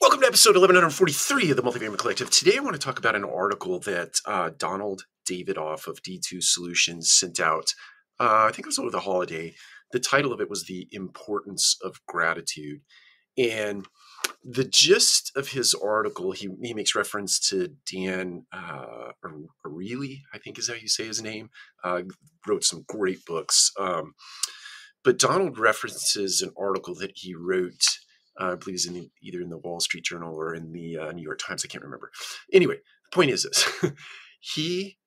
Welcome to episode 1143 of the Multifamily Collective. Today I want to talk about an article that uh, Donald Davidoff of D2 Solutions sent out. Uh, I think it was over the holiday. The title of it was The Importance of Gratitude. And the gist of his article, he, he makes reference to Dan uh, Ariely, I think is how you say his name, uh, wrote some great books. Um, but Donald references an article that he wrote I believe he's in the, either in the Wall Street Journal or in the uh, New York Times. I can't remember. Anyway, the point is this: he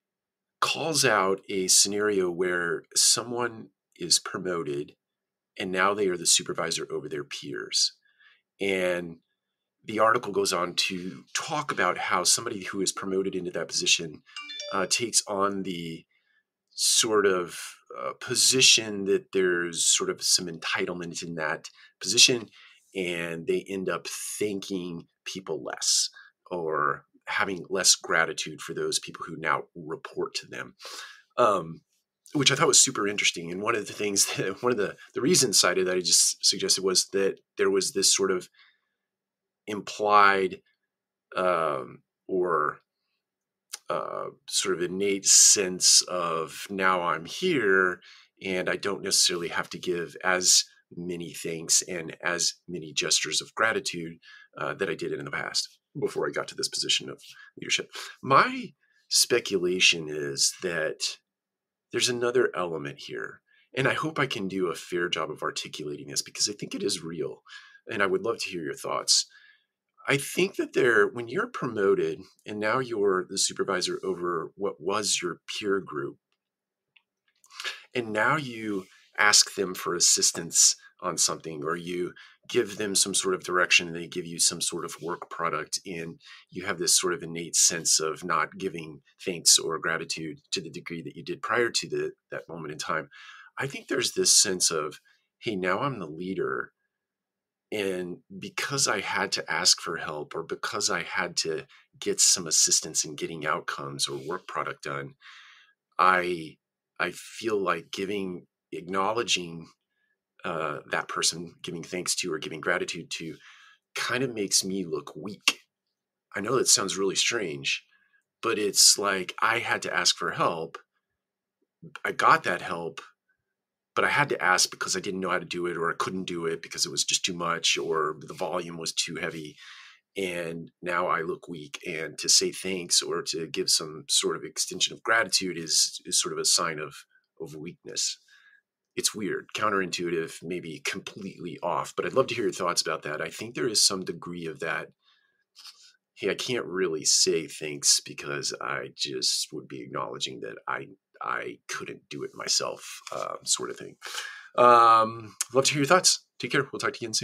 calls out a scenario where someone is promoted and now they are the supervisor over their peers. And the article goes on to talk about how somebody who is promoted into that position uh, takes on the sort of uh, position that there's sort of some entitlement in that position and they end up thanking people less or having less gratitude for those people who now report to them. Um, which I thought was super interesting. And one of the things that one of the the reasons cited that I just suggested was that there was this sort of implied um, or uh, sort of innate sense of now I'm here and I don't necessarily have to give as many thanks and as many gestures of gratitude uh, that I did in the past before I got to this position of leadership. My speculation is that there's another element here. And I hope I can do a fair job of articulating this because I think it is real. And I would love to hear your thoughts. I think that there, when you're promoted and now you're the supervisor over what was your peer group, and now you ask them for assistance on something or you give them some sort of direction and they give you some sort of work product and you have this sort of innate sense of not giving thanks or gratitude to the degree that you did prior to the, that moment in time i think there's this sense of hey now i'm the leader. And because i had to ask for help or because i had to get some assistance in getting outcomes or work product done i i feel like giving acknowledging uh, that person, giving thanks to or giving gratitude to, kind of makes me look weak. I know that sounds really strange, but it's like I had to ask for help. I got that help, but I had to ask because I didn't know how to do it or I couldn't do it because it was just too much or the volume was too heavy. And now I look weak. And to say thanks or to give some sort of extension of gratitude is, is sort of a sign of, of weakness it's weird, counterintuitive, maybe completely off. But I'd love to hear your thoughts about that. I think there is some degree of that. Hey, I can't really say thanks because I just would be acknowledging that I I couldn't do it myself, uh, sort of thing. Um, love to hear your thoughts. Take care. We'll talk to you again soon.